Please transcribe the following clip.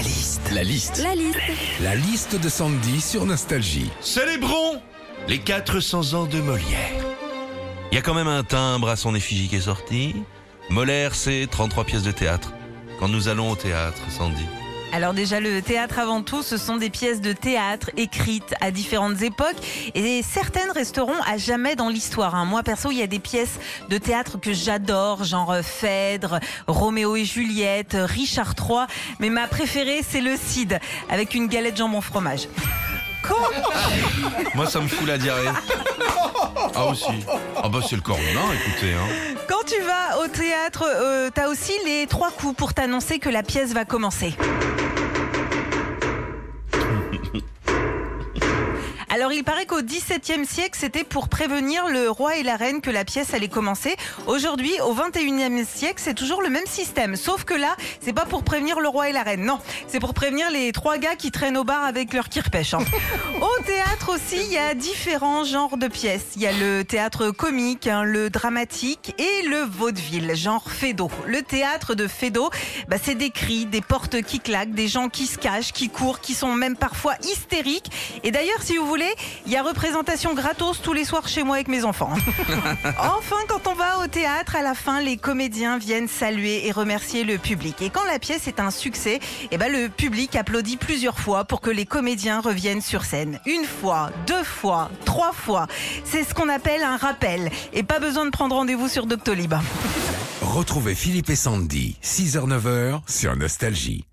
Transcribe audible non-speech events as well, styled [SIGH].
La liste. La liste. La liste. La liste de Sandy sur Nostalgie. Célébrons les 400 ans de Molière. Il y a quand même un timbre à son effigie qui est sorti. Molière, c'est 33 pièces de théâtre. Quand nous allons au théâtre, Sandy. Alors déjà, le théâtre avant tout, ce sont des pièces de théâtre écrites à différentes époques et certaines resteront à jamais dans l'histoire. hein. Moi, perso, il y a des pièces de théâtre que j'adore, genre euh, Phèdre, Roméo et Juliette, euh, Richard III, mais ma préférée, c'est le Cid, avec une galette jambon fromage. Moi, ça me fout la diarrhée. Ah aussi. Ah bah c'est le corona, écoutez. Hein. Quand tu vas au théâtre, euh, t'as aussi les trois coups pour t'annoncer que la pièce va commencer. Alors il paraît qu'au XVIIe siècle, c'était pour prévenir le roi et la reine que la pièce allait commencer. Aujourd'hui, au XXIe siècle, c'est toujours le même système. Sauf que là, c'est pas pour prévenir le roi et la reine. Non, c'est pour prévenir les trois gars qui traînent au bar avec leur kirpèche. hein. [LAUGHS] Au théâtre aussi, il y a différents genres de pièces. Il y a le théâtre comique, hein, le dramatique et le vaudeville, genre Fédo. Le théâtre de Fédo, bah, c'est des cris, des portes qui claquent, des gens qui se cachent, qui courent, qui sont même parfois hystériques. Et d'ailleurs, si vous voulez, il y a représentation gratos tous les soirs chez moi avec mes enfants. [LAUGHS] enfin, quand on va au théâtre, à la fin, les comédiens viennent saluer et remercier le public. Et quand la pièce est un succès, eh ben, le public applaudit plusieurs fois pour que les comédiens reviennent sur scène. Une fois, deux fois, trois fois. C'est ce qu'on appelle un rappel. Et pas besoin de prendre rendez-vous sur Doctolib. Retrouvez Philippe et Sandy, 6h-9h sur Nostalgie.